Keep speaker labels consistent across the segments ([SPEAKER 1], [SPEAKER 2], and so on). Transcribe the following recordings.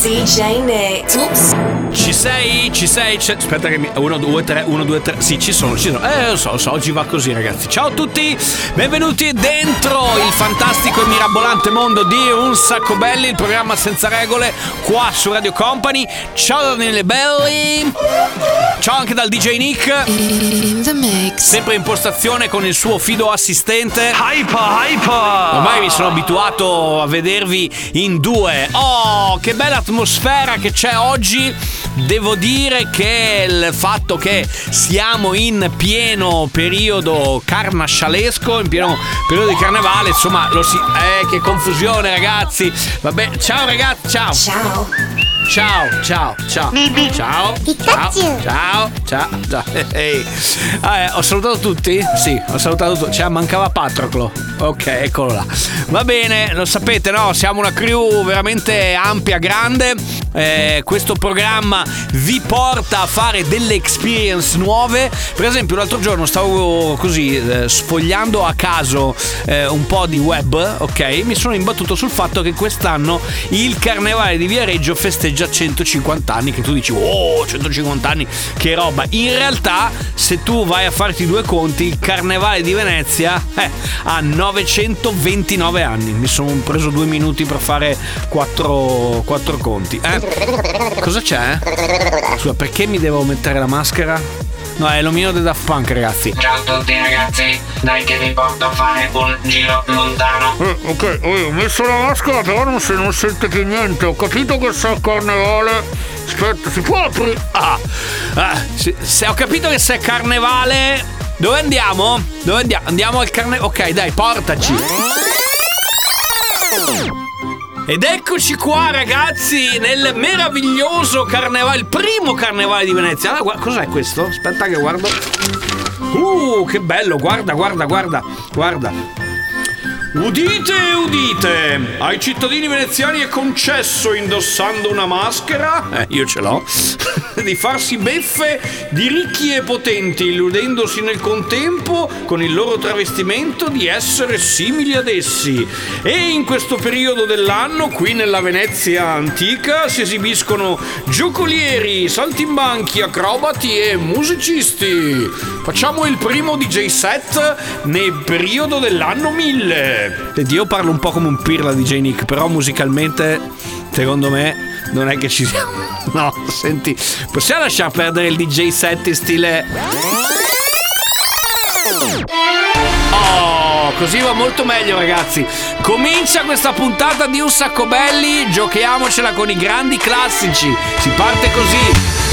[SPEAKER 1] DJ Nick. Oops.
[SPEAKER 2] Ci sei? Ci sei? C'è- Aspetta che mi... 1, 2, 3, 1, 2, 3. Sì, ci sono, ci sono. Eh, lo so, lo so, oggi va così ragazzi. Ciao a tutti, benvenuti dentro il fantastico e mirabolante mondo di Un Sacco Belli, il programma senza regole, qua su Radio Company. Ciao Daniele Belli. Ciao anche dal DJ Nick.
[SPEAKER 3] In the mix.
[SPEAKER 2] Sempre in postazione con il suo fido assistente.
[SPEAKER 4] Hyper, hyper!
[SPEAKER 2] Ormai mi sono abituato a vedervi in due. Oh, che bella atmosfera che c'è oggi. Devo dire che il fatto che siamo in pieno periodo carnascialesco, in pieno periodo di carnevale, insomma, lo si. Eh, che confusione, ragazzi. Vabbè, ciao ragazzi, ciao.
[SPEAKER 1] Ciao.
[SPEAKER 2] Ciao, ciao, ciao. Ciao. Ciao. Ciao. Ciao. ciao. Ehi. Ah, eh, ho salutato tutti? Sì, ho salutato tutti. Cioè, mancava Patroclo. Ok, eccolo là. Va bene, lo sapete, no? Siamo una crew veramente ampia, grande. Eh, questo programma vi porta a fare delle experience nuove. Per esempio, l'altro giorno stavo così eh, sfogliando a caso eh, un po' di web, ok? Mi sono imbattuto sul fatto che quest'anno il carnevale di Viareggio festeggia 150 anni. Che tu dici, oh, 150 anni, che roba. In realtà, se tu vai a farti due conti, il carnevale di Venezia eh, ha 929 anni. Mi sono preso due minuti per fare quattro, quattro conti. Eh? Cosa c'è? Scusa, perché mi devo mettere la maschera? No, è l'omino del Daft Punk, ragazzi.
[SPEAKER 5] Ciao a tutti ragazzi, dai che vi porto a fare un giro lontano.
[SPEAKER 4] Eh, ok, ho messo la maschera, però non, se, non sente più niente. Ho capito che a carnevale. Aspetta, si può aprire?
[SPEAKER 2] Ah, ah, se, se ho capito che sei carnevale, dove andiamo? Dove andiamo? Andiamo al carnevale. Ok, dai, portaci. Ed eccoci qua ragazzi nel meraviglioso carnevale, il primo carnevale di Venezia. Ah, gua- cos'è questo? Aspetta che guardo. Uh, che bello, guarda, guarda, guarda, guarda. Udite, udite! Ai cittadini veneziani è concesso, indossando una maschera, eh, io ce l'ho, di farsi beffe di ricchi e potenti, illudendosi nel contempo con il loro travestimento di essere simili ad essi. E in questo periodo dell'anno, qui nella Venezia antica, si esibiscono giocolieri, saltimbanchi, acrobati e musicisti. Facciamo il primo DJ set nel periodo dell'anno 1000. Io parlo un po' come un pirla DJ Nick, però musicalmente, secondo me, non è che ci siamo. No, senti, possiamo lasciar perdere il DJ set in stile. Oh, così va molto meglio, ragazzi. Comincia questa puntata di Un Sacco Belli. Giochiamocela con i grandi classici. Si parte così.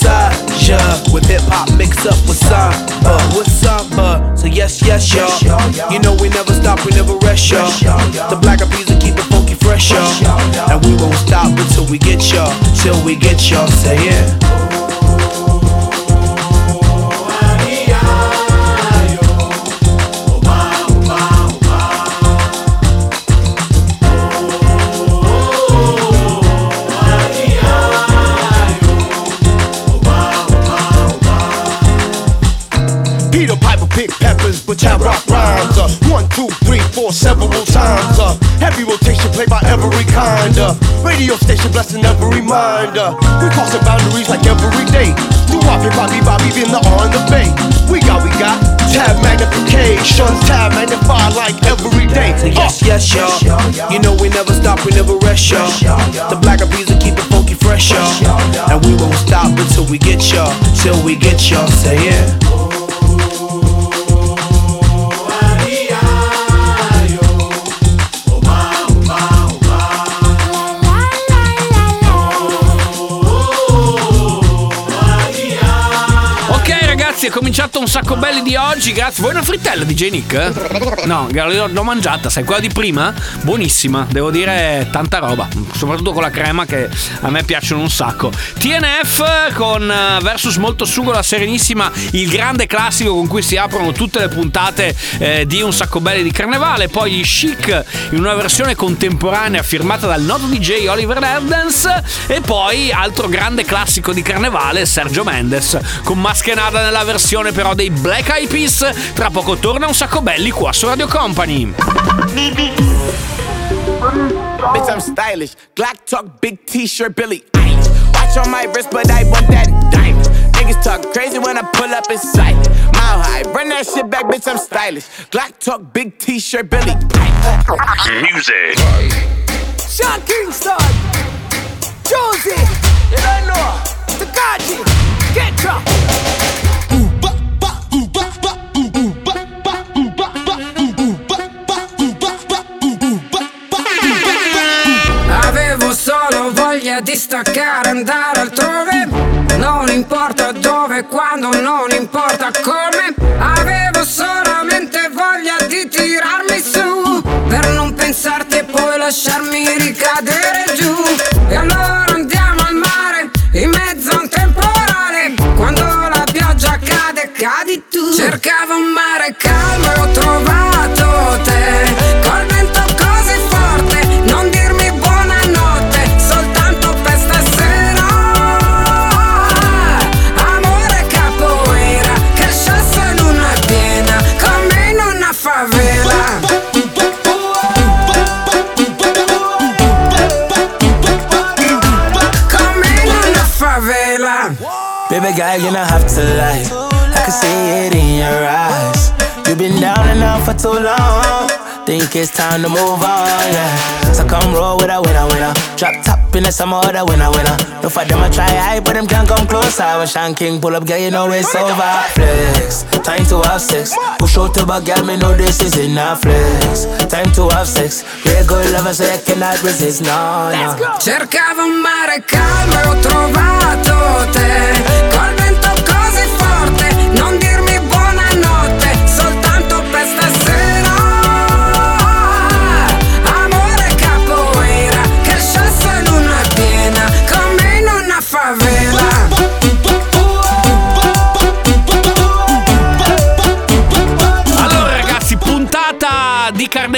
[SPEAKER 3] Ya. With hip hop mixed up with samba, with samba. So yes, yes, y'all. You know we never stop, we never rest, y'all. The black peas will keep it funky fresh, y'all. And we won't stop until we get y'all, till we get y'all. Say yeah.
[SPEAKER 6] Every mind. Uh, we crossing boundaries like every day. Do Bobby, Bobby, Bobby, in the on the bay. We got, we got tab magnification, tab magnify like every day.
[SPEAKER 3] Say yes, yes, y'all. You know we never stop, we never rest, y'all. The black of bees will keep it funky fresh, y'all. And we won't stop until we get y'all, till we get y'all. Say yeah.
[SPEAKER 2] Ragazzi, è cominciato un sacco belli di oggi, grazie. Vuoi una frittella DJ Nick? No, l'ho, mangiata, sai, quella di prima? Buonissima, devo dire tanta roba, soprattutto con la crema che a me piacciono un sacco. TNF con eh, Versus Molto Sugo, la serenissima, il grande classico con cui si aprono tutte le puntate eh, di un sacco belli di carnevale, poi gli chic in una versione contemporanea firmata dal noto DJ Oliver Eldens e poi altro grande classico di carnevale, Sergio Mendes con Maskenada nella versione però dei Black Eyed Peas. Tra poco torna un sacco belli qua su Radio Company.
[SPEAKER 7] Bitch, I'm stylish. Glock talk, big t-shirt, Billy Eilish. Watch on my wrist, but I want that diamond. Niggas talk crazy when I pull up in sight. Mile high, run that shit back, bitch, I'm stylish. Glock talk, big t-shirt, Billy Eilish.
[SPEAKER 8] Music.
[SPEAKER 7] Sean Kingston, Josie, Eleanor, Takaji, get up.
[SPEAKER 9] solo voglia di staccare, andare altrove. Non importa dove, quando, non importa come. Avevo solamente voglia di tirarmi su Per non pensarti e poi lasciarmi
[SPEAKER 10] ricadere giù. E allora andiamo al mare, in mezzo a un temporale. Quando la pioggia cade, cadi tu. Cercavo un mare calmo, l'ho
[SPEAKER 11] trovato. Girl, you don't have to lie. I can see it in your eyes. You've been down and out for too long. Think it's time to move on, yeah. So come roll with a winner, winner. Drop top in the some other winner, winner. No for them I try high, but them can't come closer. When Sean King pull up, girl, you know it's over. Flex, time to have sex. Push out to back, girl, me know this is enough. Flex, time to have sex. Real good lover, so you cannot resist, no, no.
[SPEAKER 10] Cercavo un mare calmo e ho trovato te. Col vento così forte, non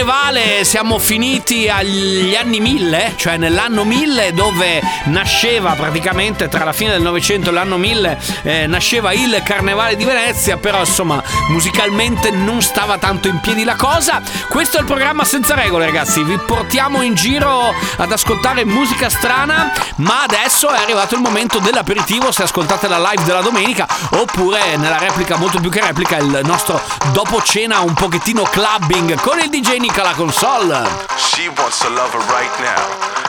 [SPEAKER 2] di carnevale, siamo finiti agli anni 1000, cioè nell'anno 1000 dove nasceva praticamente tra la fine del Novecento e l'anno 1000 eh, nasceva il carnevale di Venezia, però insomma musicalmente non stava tanto in piedi la cosa. Questo è il programma senza regole ragazzi, vi portiamo in giro ad ascoltare musica strana, ma adesso è arrivato il momento dell'aperitivo se ascoltate la live della domenica oppure nella replica molto più che replica il nostro dopo cena un pochettino clubbing con il DJ Nicola Console.
[SPEAKER 8] She wants a lover right now,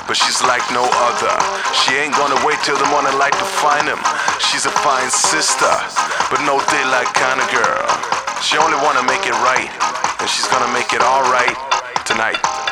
[SPEAKER 8] but she's like no other. She ain't gonna wait till the morning light to find him. She's a fine sister, but no daylight kind of girl. She only wanna make it right, and she's gonna make it alright. Tonight.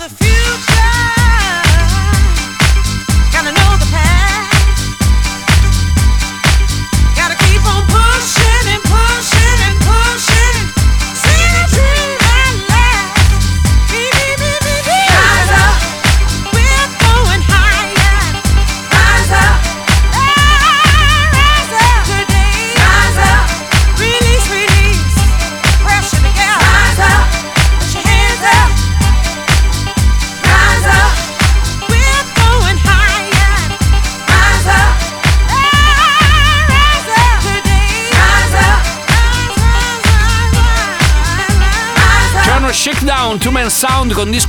[SPEAKER 8] the
[SPEAKER 12] future.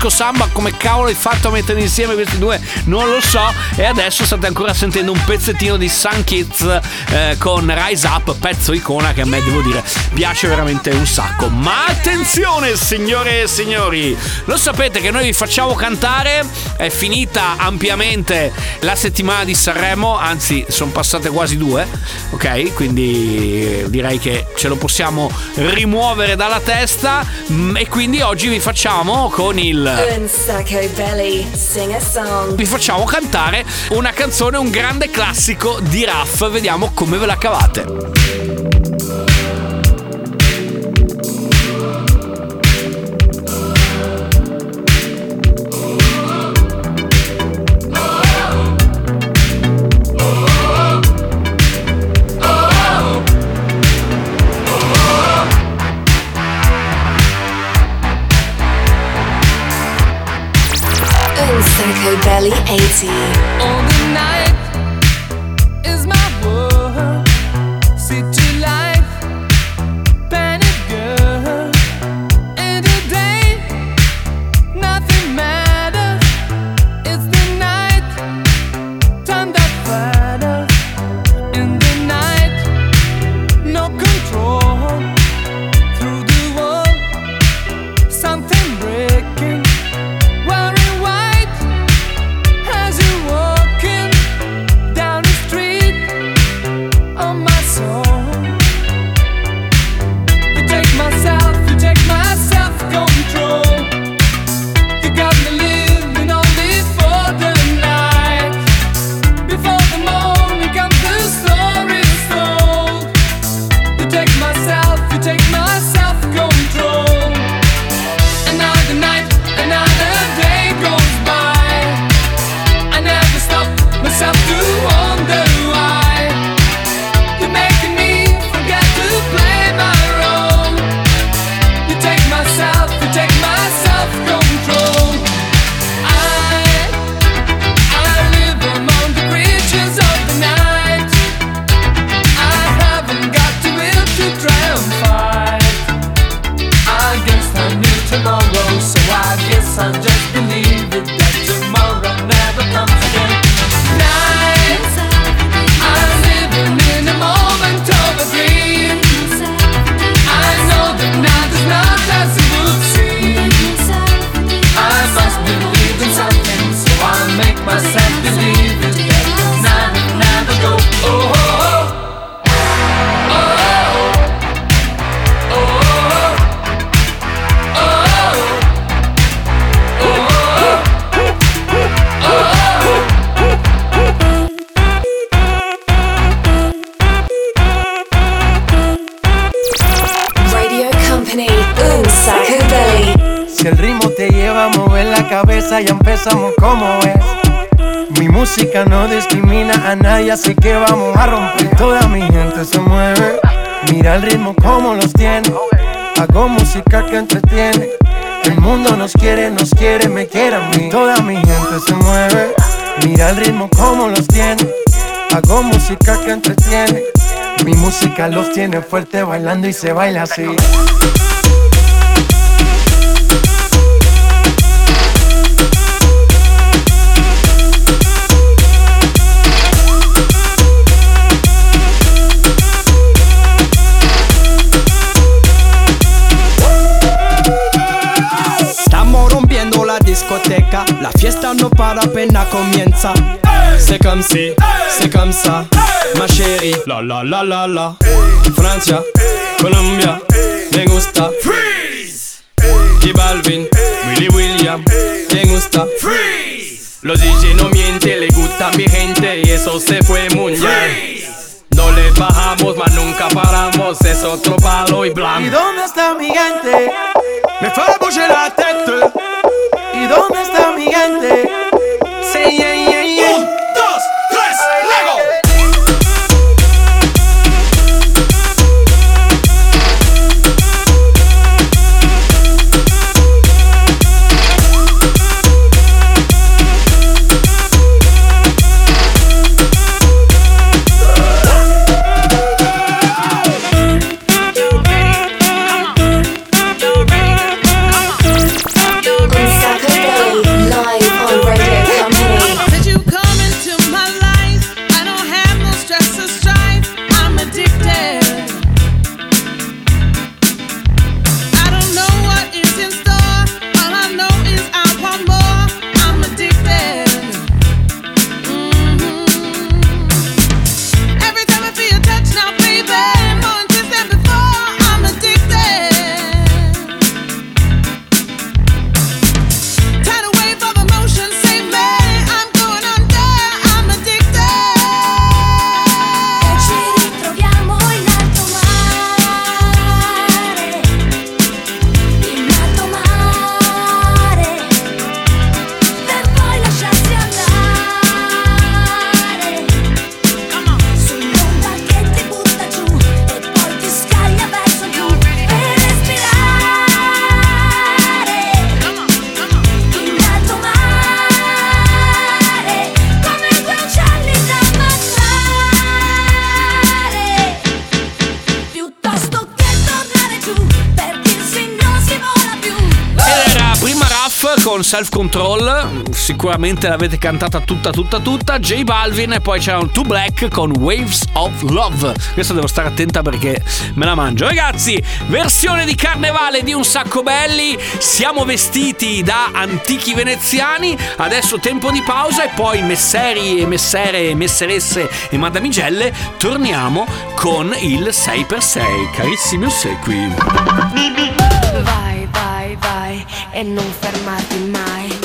[SPEAKER 2] disco samba come cavolo hai fatto a mettere insieme questi due, non lo so. E adesso state ancora sentendo un pezzettino di Sun Kids eh, con Rise Up, pezzo icona che a me devo dire piace veramente un sacco. Ma attenzione, signore e signori, lo sapete che noi vi facciamo cantare. È finita ampiamente la settimana di Sanremo, anzi, sono passate quasi due, ok? Quindi eh, direi che ce lo possiamo rimuovere dalla testa. Mm, e quindi oggi vi facciamo con il.
[SPEAKER 1] Sacco Belly, sing a song.
[SPEAKER 2] Vi facciamo cantare una canzone, un grande classico di Raff. Vediamo come ve la cavate.
[SPEAKER 13] Música los tiene fuerte bailando y se baila así.
[SPEAKER 14] La discoteca, la fiesta no para apenas comienza. C'est comme si, c'est comme ça, ma chérie. La la la la la. Francia, Colombia, me gusta. Freeze. Y Balvin, Willy William, me gusta. Freeze. Los DJ no mienten, le gusta a mi gente y eso se fue mundial. No le bajamos, mas nunca paramos, es otro palo y
[SPEAKER 13] ¿Y
[SPEAKER 14] blanco.
[SPEAKER 13] dónde está mi gente?
[SPEAKER 14] Me fait bouger la tête.
[SPEAKER 13] ¿Y dónde está mi gente?
[SPEAKER 2] Self Control, sicuramente l'avete cantata tutta tutta tutta, J Balvin e poi c'era un Two Black con Waves of Love. Questa devo stare attenta perché me la mangio. Ragazzi, versione di carnevale di Un Sacco Belli, siamo vestiti da antichi veneziani, adesso tempo di pausa e poi messeri e messere, messeresse e madamigelle torniamo con il 6x6. Carissimi ossequi.
[SPEAKER 1] Vai, vai, e non fermarti mai.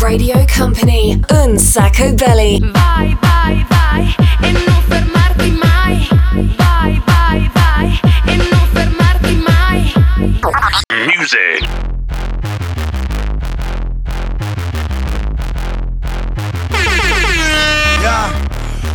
[SPEAKER 1] Radio Company, Unsaco Belly.
[SPEAKER 12] Vai, vai, vai e non fermarti mai. Vai, vai, vai e non fermarti mai.
[SPEAKER 8] Music.
[SPEAKER 15] Yeah.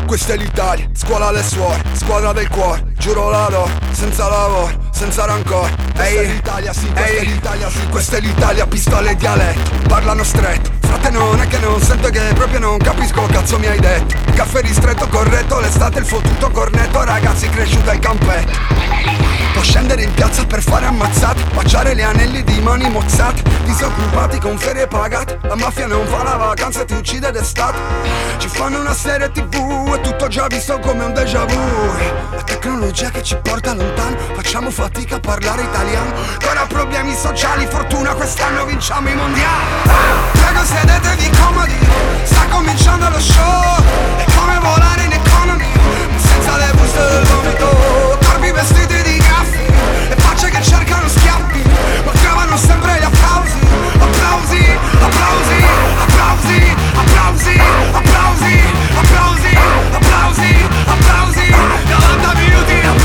[SPEAKER 15] Questa è l'Italia, scuola alle suore, squadra del cuore, giuro la do, senza lavoro, senza rancore. È l'Italia, sì, questa è l'Italia, pistole e dialetto, parlano stretto. Frate non è che non sento che proprio non capisco cazzo mi hai detto. Caffè ristretto, corretto, l'estate il fottuto cornetto, ragazzi cresciuti al campetto. Può scendere in piazza per fare ammazzate Baciare gli anelli di mani mozzate Disoccupati con ferie pagate. La mafia non fa la vacanza e ti uccide d'estate. Ci fanno una serie tv e tutto già visto come un déjà vu. La tecnologia che ci porta lontano Facciamo fatica a parlare italiano. Ancora problemi sociali, fortuna quest'anno vinciamo i mondiali. Prego sedetevi comodi Sta cominciando lo show. È come volare in economy Senza le buste del vomito. Corpi vestiti di gaffi E facce che cercano schiaffi Ma trovano sempre gli applausi. Applausi, applausi, applausi Applausi, applausi, applausi Applausi, applausi. 90 minuti di applausi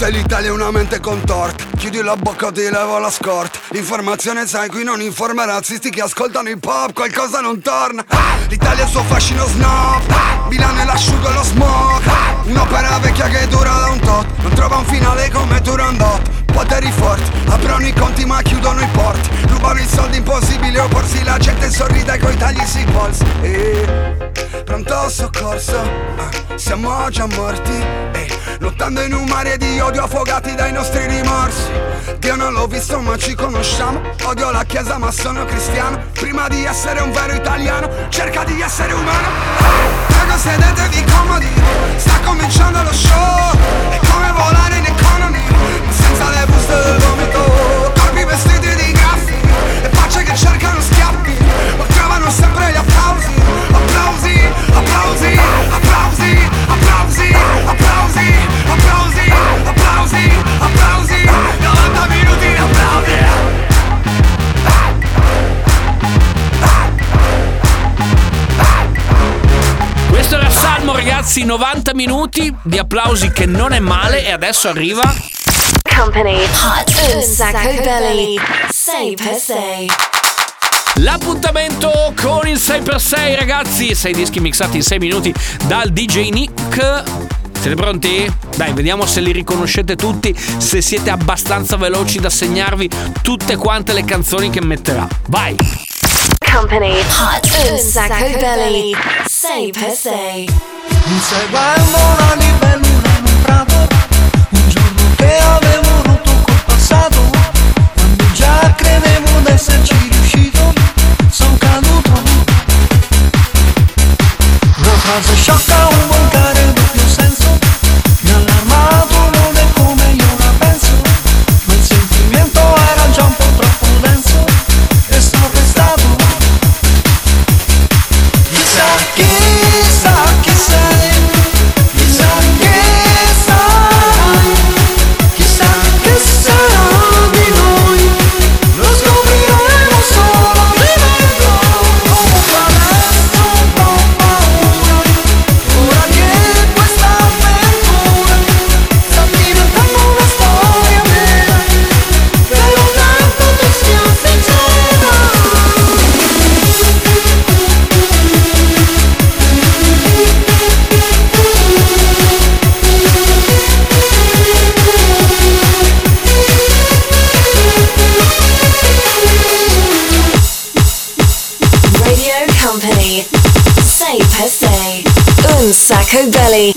[SPEAKER 15] È l'Italia, una mente contorta. Chiudi la bocca, ti levo la scorta. Informazione sai, qui non informa razzisti che ascoltano hip hop, qualcosa non torna. L'Italia è il suo fascino snob. Milano è l'asciugo e lo smoke. Un'opera vecchia che dura da un tot. Non trova un finale come Turandot. Poteri forti, aprono i conti ma chiudono i porti. Rubano i soldi impossibile opporsi, la gente sorride coi tagli sui polsi. E pronto soccorso, ah, siamo già morti. E lottando in un mare di odio affogati dai nostri rimorsi. Dio non l'ho visto ma ci conosciamo. Odio la chiesa ma sono cristiano. Prima di essere un vero italiano, cerca di essere umano. Prego sedetevi comodi, sta cominciando lo show. È come volare in economy, ma senza le buste del vomito. Corpi vestiti di graffi e facce che cercano schiaffi, ma trovano sempre gli applausi. Applausi, applausi, applausi, applausi, applausi, applausi, applausi, applausi. 90 minuti di applausi.
[SPEAKER 2] Questo era Salmo, ragazzi. 90 minuti di applausi che non è male. E adesso arriva.
[SPEAKER 1] Company Hot un sacco belly 6 per 6
[SPEAKER 2] L'appuntamento con il 6x6, ragazzi. 6 dischi mixati in 6 minuti dal DJ Nick. Siete pronti? Dai, vediamo se li riconoscete tutti, se siete abbastanza veloci da segnarvi tutte quante le canzoni che metterà. Vai!
[SPEAKER 1] Company. Hot. Un sacco belly. 6 per 6
[SPEAKER 16] Inseguendo la libellula in un prato Un giorno che avevo rotto col passato. Quando già credevo d'esserci riuscito. Son caduto. Una frase sciocca,
[SPEAKER 1] Company. 6 per 6 un sacco belly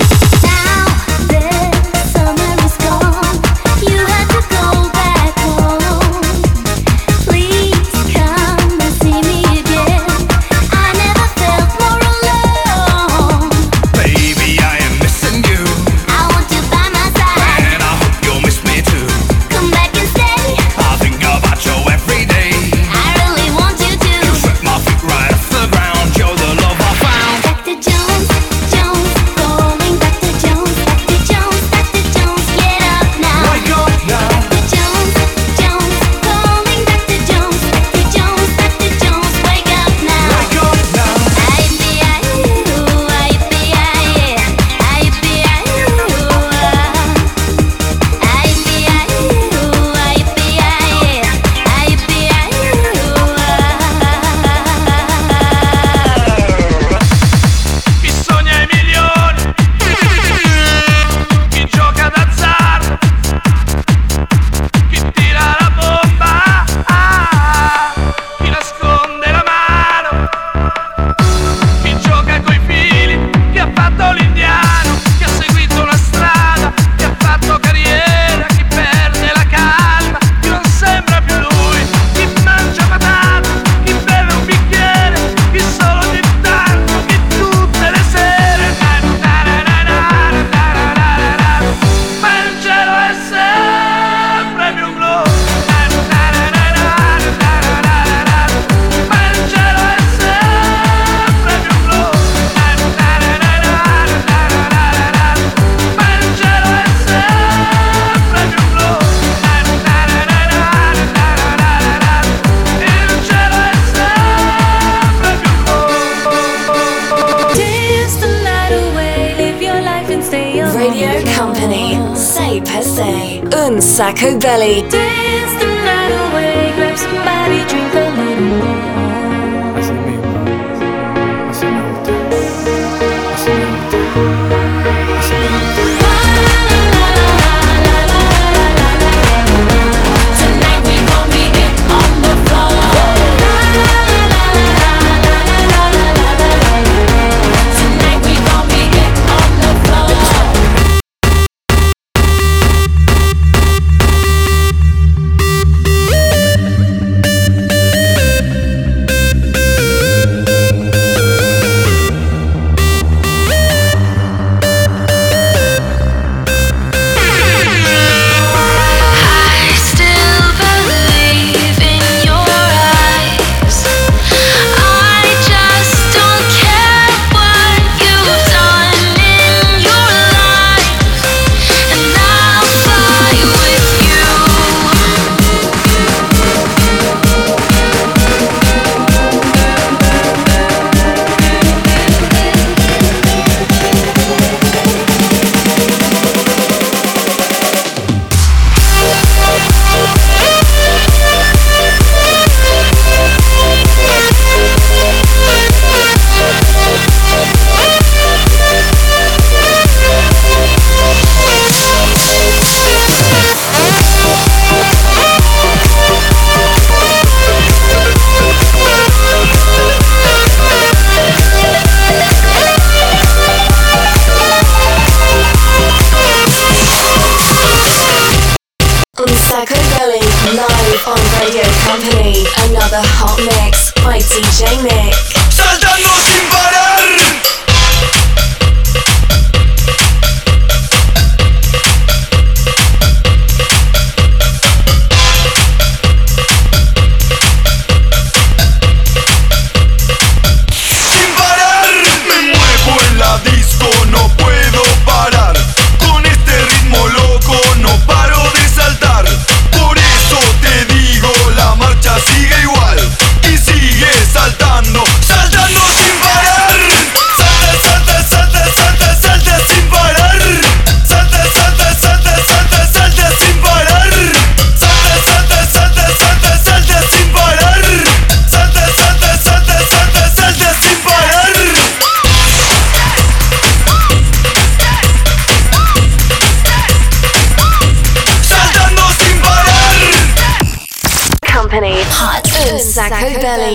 [SPEAKER 1] Sacco Belly.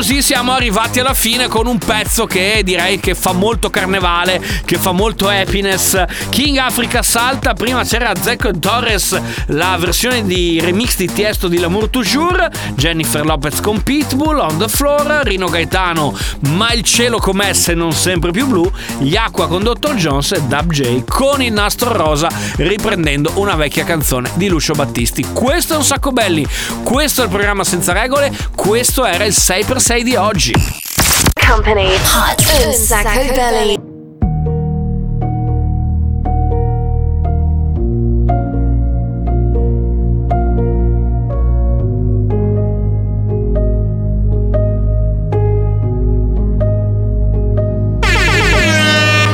[SPEAKER 2] Così siamo arrivati alla fine con un pezzo che direi che fa molto carnevale, che fa molto happiness. King Africa salta, prima c'era Zecco Torres, la versione di remix di Tiesto di L'amour toujours, Jennifer Lopez con Pitbull, On the Floor, Rino Gaetano, Ma il cielo com'è se non sempre più blu, Gli Acqua con Dr. Jones e Dub J con il nastro rosa riprendendo una vecchia canzone di Lucio Battisti. Questo è un sacco belli, questo è il programma senza regole, questo era il 6x6 di oggi.
[SPEAKER 1] Company. Hot. Sacco Belly.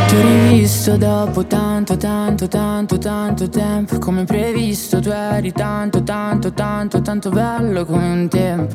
[SPEAKER 17] Ti ho rivisto dopo tanto, tanto, tanto, tanto tempo Come previsto tu eri tanto, tanto, tanto, tanto bello come un tempo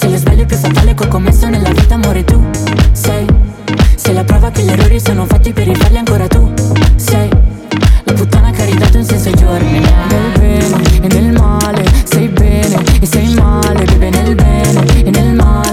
[SPEAKER 17] Sei lo sbaglio più fatale che ho commesso nella vita amore tu sei. Sei la prova che gli errori sono fatti per rifarli ancora tu sei. La puttana che ha ridato un senso ai giorni Nel bene e nel male. Sei bene e sei male Vive nel bene e nel male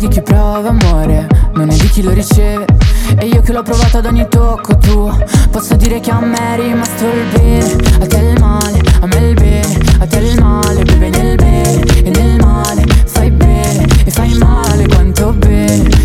[SPEAKER 17] di chi prova amore Non è di chi lo riceve. E io che l'ho provato ad ogni tocco tuo Posso dire che a me è rimasto il bene. A te il male, a me il bene A te il male, beve nel bene. E nel male fai bene E fai male quanto bene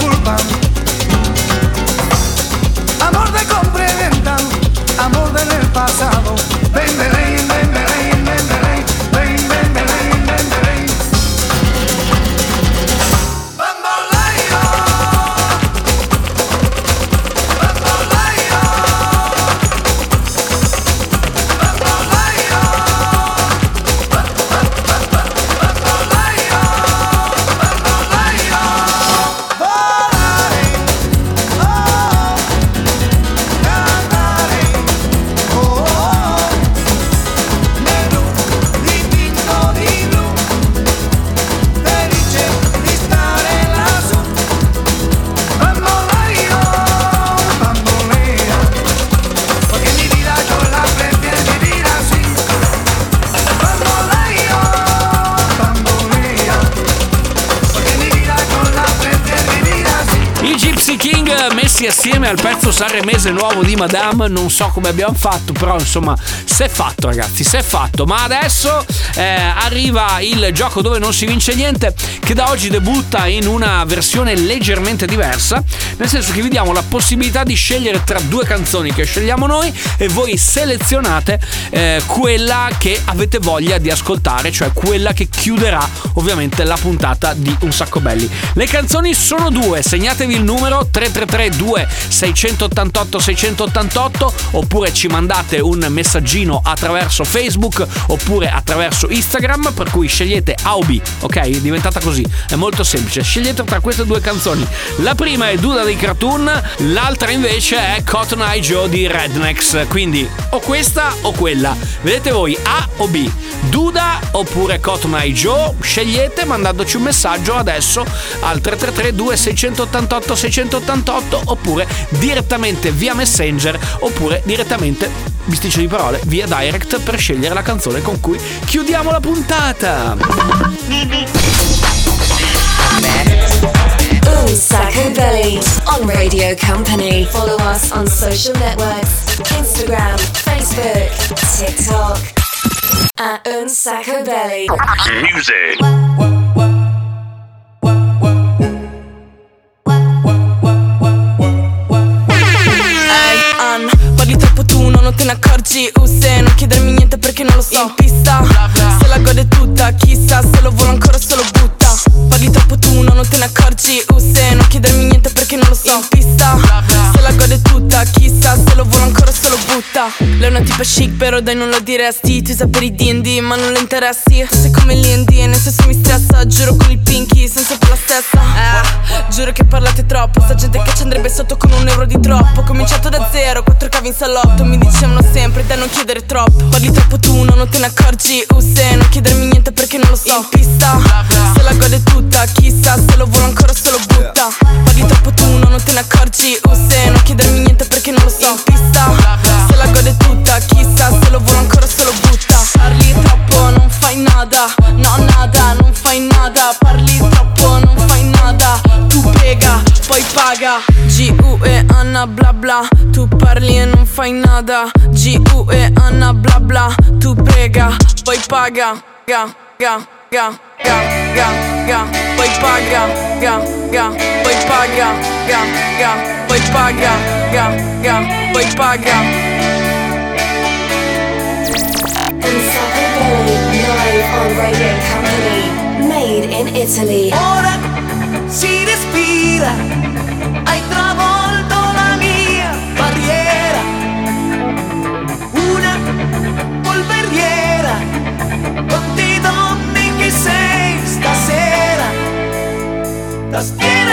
[SPEAKER 18] culpa. Amor de compra y venta, amor del pasado. Ven,
[SPEAKER 2] assieme al pezzo sanremese nuovo di Madame, non so come abbiamo fatto, però insomma, si è fatto ragazzi, si è fatto. Ma adesso eh, arriva il gioco dove non si vince niente, che da oggi debutta in una versione leggermente diversa, nel senso che vi diamo la possibilità di scegliere tra due canzoni che scegliamo noi e voi selezionate eh, quella che avete voglia di ascoltare, cioè quella che chiuderà ovviamente la puntata di Un Sacco Belli. Le canzoni sono due, segnatevi il numero 333 688 688 oppure ci mandate un messaggino attraverso Facebook oppure attraverso Instagram per cui scegliete A o B, ok? È diventata così, è molto semplice. Scegliete tra queste due canzoni. La prima è Duda dei Cartoon, l'altra invece è Cotton Eye Joe di Rednecks. Quindi o questa o quella. Vedete voi A o B? Duda oppure Cotton Eye Joe? Scegliete mandandoci un messaggio adesso al 333 2688 688 oppure direttamente via Messenger oppure direttamente bisticcio di parole via direct per scegliere la canzone con cui chiudiamo la puntata.
[SPEAKER 1] Un sacco belly on Radio Company. Follow us on social networks Instagram, Facebook, TikTok. At Un sacco belly.
[SPEAKER 8] Music.
[SPEAKER 19] Non te ne accorgi Uh, se non chiedermi niente perché non lo so. In pista, se la gode tutta Chissà se lo vuole ancora se lo butta. Parli troppo tu, no, non te ne accorgi Uh, se non chiedermi niente perché non lo so. In pista, se la gode tutta Chissà se lo vuole ancora se lo butta. Lei è una tipa chic però dai non lo diresti. Tu sai per i D&D ma non lo interessi. Tu sei come l'I&D e nel senso mi stressa Giuro con il pinky sono sempre la stessa eh, Giuro che parlate troppo Sta gente che ci andrebbe sotto con un euro di troppo. Cominciato da zero, quattro cavi in salotto Mi dicevano sempre da non chiedere troppo. Parli troppo tu, no, non te ne accorgi Uh se non chiedermi niente perché non lo so. In pista, se la gode tutta Chissà se lo vuole ancora se lo butta. Parli troppo tu, no, non te ne accorgi Uh se non chiedermi niente perché non lo so. In pista, se la gode tutta Chissà se lo vuole ancora se lo butta Parli troppo, non fai nada. No, nada, non fai nada. Parli troppo, non fai nada. Tu prega, poi paga. G-U e Anna bla bla. Tu parli e non fai nada. G-U e Anna bla bla. Tu prega, poi paga. Ga, ga, ga, ga, ga, ga. Poi paga, ga, ga. Poi paga, ga, ga. Poi paga, ga, ga. Poi paga
[SPEAKER 1] Unsacabelli live on Radio Company. Made in Italy.
[SPEAKER 9] Ora si respira, hai travolto la mia barriera, una polveriera, quante donne che sei stasera, tastiera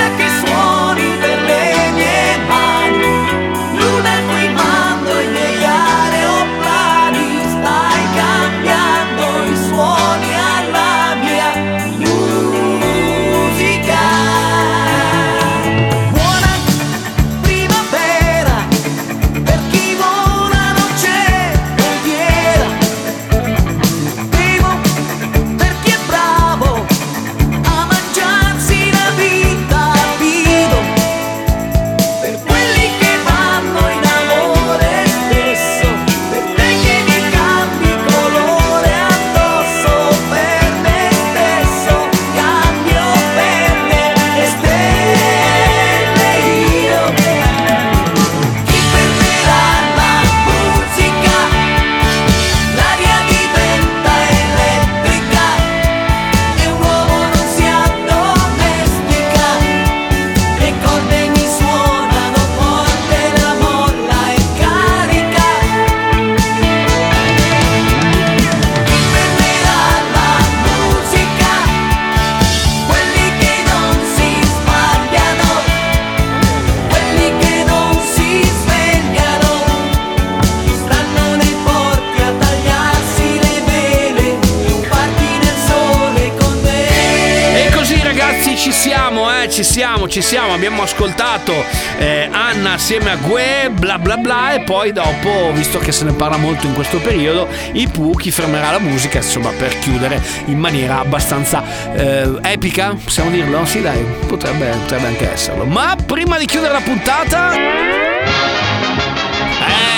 [SPEAKER 9] che
[SPEAKER 2] se ne parla molto in questo periodo, i Pooh, chi fermerà la musica, insomma, per chiudere in maniera abbastanza eh, epica, possiamo dirlo? Sì dai, potrebbe, potrebbe anche esserlo. Ma prima di chiudere la puntata...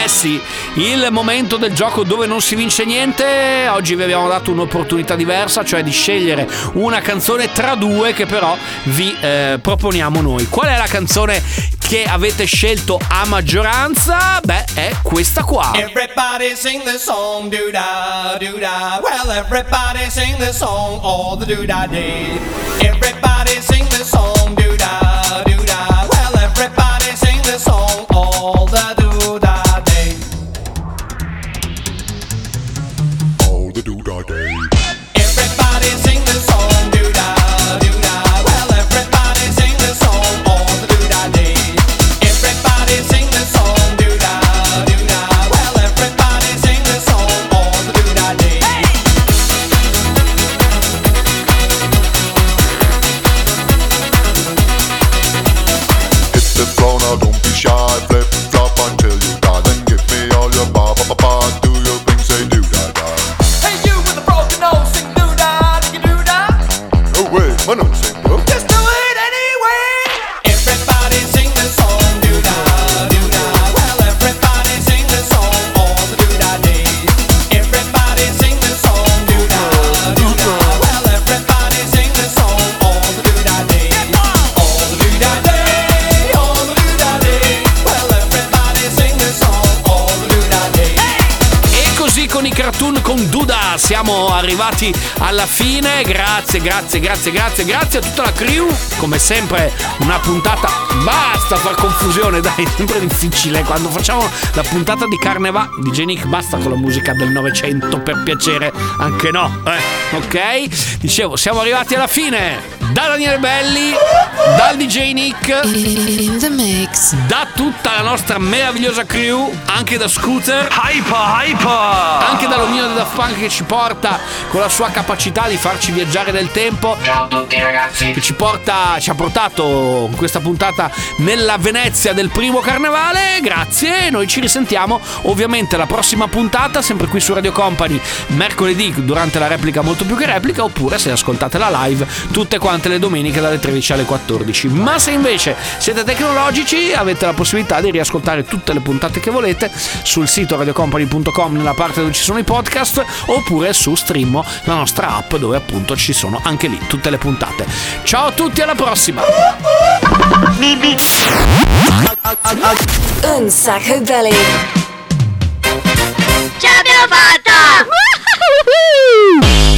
[SPEAKER 2] Eh sì, il momento del gioco dove non si vince niente. Oggi vi abbiamo dato un'opportunità diversa, cioè di scegliere una canzone tra due che però vi eh, proponiamo noi. Qual è la canzone che avete scelto a maggioranza? Beh, è questa qua.
[SPEAKER 20] Everybody sing the song, doo da doo da. Well, everybody sing the song all the doo da day. Everybody sing the song, doo da doo da. Well, everybody sing the song all the doo da day.
[SPEAKER 15] All the doo-dah day.
[SPEAKER 2] Siamo arrivati alla fine. Grazie, grazie, grazie, grazie, grazie a tutta la crew. Come sempre, una puntata. Basta far confusione, dai, è sempre difficile. Quando facciamo la puntata di Carneva di Genic, basta con la musica del Novecento, per piacere. Anche no, eh, ok? Dicevo, siamo arrivati alla fine. Da Daniele Belli, dal DJ Nick,
[SPEAKER 21] In the mix.
[SPEAKER 2] da tutta la nostra meravigliosa crew, anche da Scooter,
[SPEAKER 4] Hyper, hyper!
[SPEAKER 2] anche dall'Unione Daft Punk che ci porta con la sua capacità di farci viaggiare nel tempo.
[SPEAKER 5] Ciao a tutti ragazzi.
[SPEAKER 2] Che ci porta, ci ha portato in questa puntata nella Venezia del primo carnevale. Grazie, noi ci risentiamo ovviamente la prossima puntata, sempre qui su Radio Company, mercoledì durante la replica molto più che replica, oppure se ascoltate la live tutte quante durante le domeniche dalle 13 alle 14. Ma se invece siete tecnologici avete la possibilità di riascoltare tutte le puntate che volete sul sito radiocompany.com nella parte dove ci sono i podcast oppure su Stream, la nostra app dove appunto ci sono anche lì tutte le puntate. Ciao a tutti, alla prossima!
[SPEAKER 1] Un sacco belli! Ce l'abbiamo fatta!